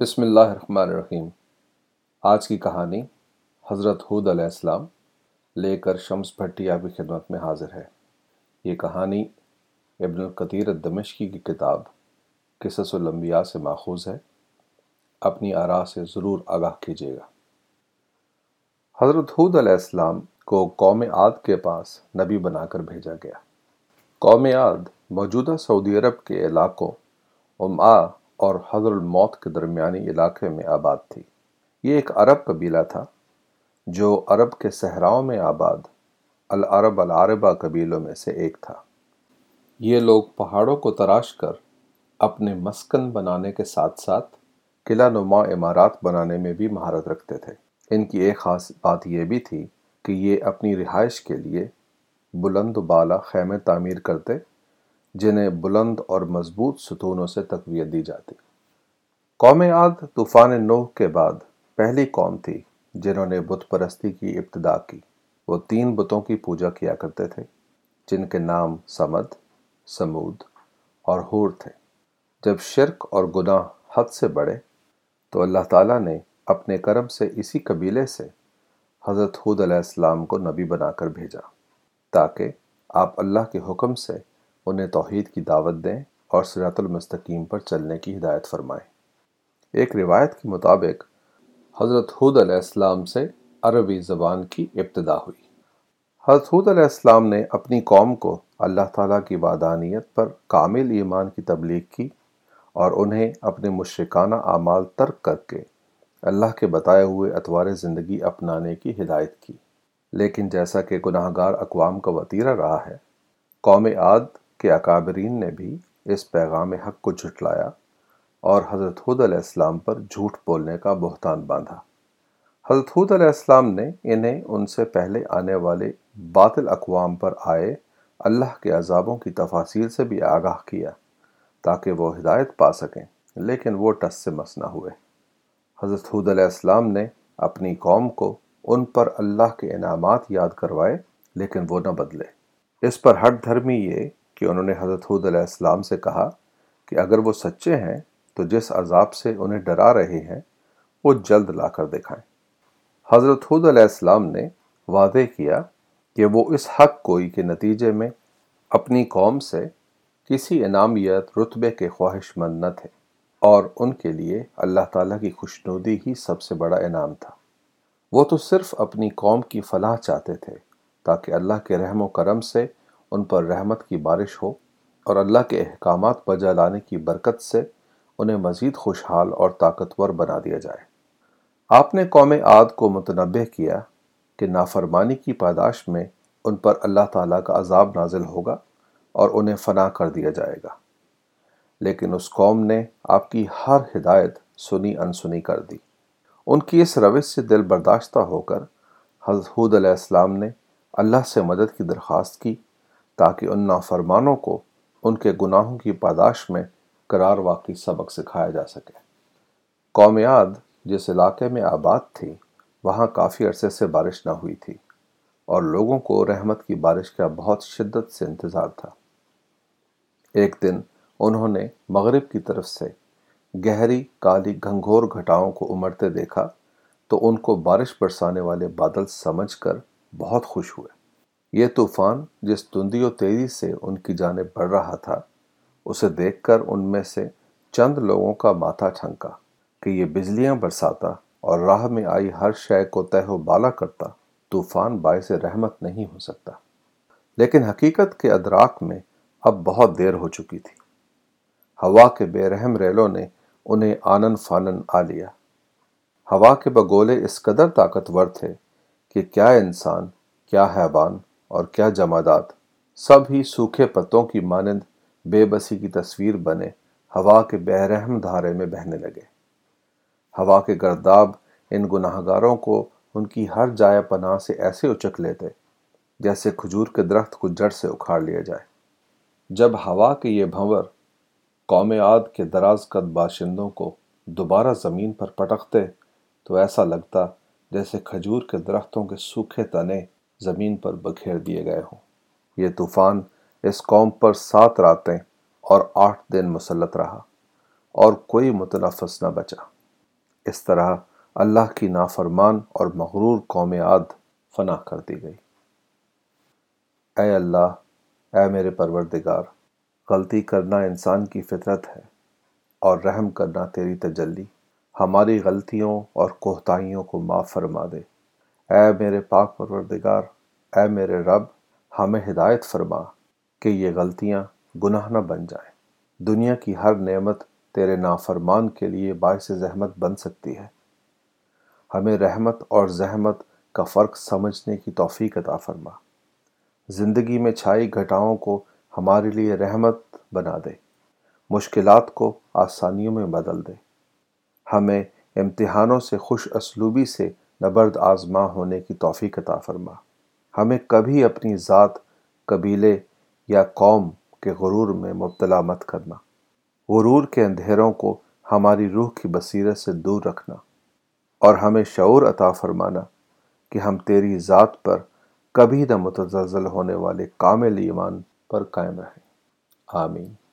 بسم اللہ الرحمن الرحیم۔ آج کی کہانی حضرت حود علیہ السلام لے کر شمس بھٹی آپ کی خدمت میں حاضر ہے۔ یہ کہانی ابن القطیر الدمشقی کی کتاب قصص الانبیاء سے ماخوذ ہے۔ اپنی آراء سے ضرور آگاہ کیجیے گا۔ حضرت حود علیہ السلام کو قوم عاد کے پاس نبی بنا کر بھیجا گیا۔ قوم عاد موجودہ سعودی عرب کے علاقوں امعا اور حضر الموت کے درمیانی علاقے میں آباد تھی۔ یہ ایک عرب قبیلہ تھا جو عرب کے صحراؤں میں آباد، العرب العربہ قبیلوں میں سے ایک تھا۔ یہ لوگ پہاڑوں کو تراش کر اپنے مسکن بنانے کے ساتھ ساتھ قلعہ نما عمارات بنانے میں بھی مہارت رکھتے تھے۔ ان کی ایک خاص بات یہ بھی تھی کہ یہ اپنی رہائش کے لیے بلند و بالا خیمے تعمیر کرتے جنہیں بلند اور مضبوط ستونوں سے تقویت دی جاتی۔ قوم عاد طوفان نوح کے بعد پہلی قوم تھی جنہوں نے بت پرستی کی ابتدا کی۔ وہ تین بتوں کی پوجا کیا کرتے تھے، جن کے نام سمد، سمود اور ہور تھے۔ جب شرک اور گناہ حد سے بڑھے، تو اللہ تعالیٰ نے اپنے کرم سے اسی قبیلے سے حضرت حود علیہ السلام کو نبی بنا کر بھیجا، تاکہ آپ اللہ کے حکم سے انہیں توحید کی دعوت دیں اور سرات المستقیم پر چلنے کی ہدایت فرمائیں۔ ایک روایت کے مطابق، حضرت حود علیہ السلام سے عربی زبان کی ابتدا ہوئی۔ حضرت حود علیہ السلام نے اپنی قوم کو اللہ تعالیٰ کی وادانیت پر کامل ایمان کی تبلیغ کی اور انہیں اپنے مشرکانہ اعمال ترک کر کے اللہ کے بتائے ہوئے اتوار زندگی اپنانے کی ہدایت کی۔ لیکن جیسا کہ گناہ گار اقوام کا وطیرہ رہا ہے، قوم عاد کہ اکابرین نے بھی اس پیغام حق کو جھٹلایا اور حضرت حود علیہ السلام پر جھوٹ بولنے کا بہتان باندھا۔ حضرت حود علیہ السلام نے انہیں ان سے پہلے آنے والے باطل اقوام پر آئے اللہ کے عذابوں کی تفاصیل سے بھی آگاہ کیا تاکہ وہ ہدایت پا سکیں، لیکن وہ ٹس سے مس نہ ہوئے۔ حضرت حود علیہ السلام نے اپنی قوم کو ان پر اللہ کے انعامات یاد کروائے، لیکن وہ نہ بدلے۔ اس پر ہٹ دھرمی یہ کہ انہوں نے حضرت حود علیہ السلام سے کہا کہ اگر وہ سچے ہیں تو جس عذاب سے انہیں ڈرا رہے ہیں، وہ جلد لا کر دکھائیں۔ حضرت حود علیہ السلام نے وعدے کیا کہ وہ اس حق کوئی کے نتیجے میں اپنی قوم سے کسی انعامیت رتبے کے خواہش مند نہ تھے اور ان کے لیے اللہ تعالیٰ کی خوشنودی ہی سب سے بڑا انعام تھا۔ وہ تو صرف اپنی قوم کی فلاح چاہتے تھے تاکہ اللہ کے رحم و کرم سے ان پر رحمت کی بارش ہو اور اللہ کے احکامات بجا لانے کی برکت سے انہیں مزید خوشحال اور طاقتور بنا دیا جائے۔ آپ نے قوم عاد کو متنبع کیا کہ نافرمانی کی پاداش میں ان پر اللہ تعالیٰ کا عذاب نازل ہوگا اور انہیں فنا کر دیا جائے گا۔ لیکن اس قوم نے آپ کی ہر ہدایت سنی انسنی کر دی۔ ان کی اس روش سے دل برداشتہ ہو کر حضرت حود علیہ السلام نے اللہ سے مدد کی درخواست کی تاکہ ان نافرمانوں کو ان کے گناہوں کی پاداش میں قرار واقعی سبق سکھایا جا سکے۔ قوم یاد جس علاقے میں آباد تھی، وہاں کافی عرصے سے بارش نہ ہوئی تھی اور لوگوں کو رحمت کی بارش کا بہت شدت سے انتظار تھا۔ ایک دن انہوں نے مغرب کی طرف سے گہری کالی گھنگھور گھٹاؤں کو امڑتے دیکھا تو ان کو بارش برسانے والے بادل سمجھ کر بہت خوش ہوئے۔ یہ طوفان جس تندی و تیزی سے ان کی جانب بڑھ رہا تھا، اسے دیکھ کر ان میں سے چند لوگوں کا ماتھا چھنکا کہ یہ بجلیاں برساتا اور راہ میں آئی ہر شے کو تہ و بالا کرتا، طوفان باعث رحمت نہیں ہو سکتا۔ لیکن حقیقت کے ادراک میں اب بہت دیر ہو چکی تھی۔ ہوا کے بے رحم ریلوں نے انہیں آنن فانن آ لیا۔ ہوا کے بگولے اس قدر طاقتور تھے کہ کیا انسان، کیا حیبان اور کیا جمادات۔ سب ہی سوکھے پتوں کی مانند بے بسی کی تصویر بنے ہوا کے بحرحم دھارے میں بہنے لگے۔ ہوا کے گرداب ان گناہ گاروں کو ان کی ہر جائے پناہ سے ایسے اچک لیتے جیسے کھجور کے درخت کو جڑ سے اکھاڑ لیا جائے۔ جب ہوا کے یہ بھنور قوم عاد کے دراز قد باشندوں کو دوبارہ زمین پر پٹکتے تو ایسا لگتا جیسے کھجور کے درختوں کے سوکھے تنے زمین پر بکھیر دیے گئے ہوں۔ یہ طوفان اس قوم پر سات راتیں اور آٹھ دن مسلط رہا اور کوئی متنفس نہ بچا۔ اس طرح اللہ کی نافرمان اور مغرور قوم عاد فنا کر دی گئی۔ اے اللہ، اے میرے پروردگار، غلطی کرنا انسان کی فطرت ہے اور رحم کرنا تیری تجلی۔ ہماری غلطیوں اور کوہتاہیوں کو معاف فرما دے۔ اے میرے پاک پروردگار، اے میرے رب، ہمیں ہدایت فرما کہ یہ غلطیاں گناہ نہ بن جائیں۔ دنیا کی ہر نعمت تیرے نافرمان کے لیے باعث زحمت بن سکتی ہے۔ ہمیں رحمت اور زحمت کا فرق سمجھنے کی توفیق عطا فرما۔ زندگی میں چھائی گھٹاؤں کو ہمارے لیے رحمت بنا دے۔ مشکلات کو آسانیوں میں بدل دے۔ ہمیں امتحانوں سے خوش اسلوبی سے نبرد آزما ہونے کی توفیق عطا فرما۔ ہمیں کبھی اپنی ذات، قبیلے یا قوم کے غرور میں مبتلا مت کرنا۔ غرور کے اندھیروں کو ہماری روح کی بصیرت سے دور رکھنا۔ اور ہمیں شعور عطا فرمانا کہ ہم تیری ذات پر کبھی نہ متزلزل ہونے والے کامل ایمان پر قائم رہیں۔ آمین۔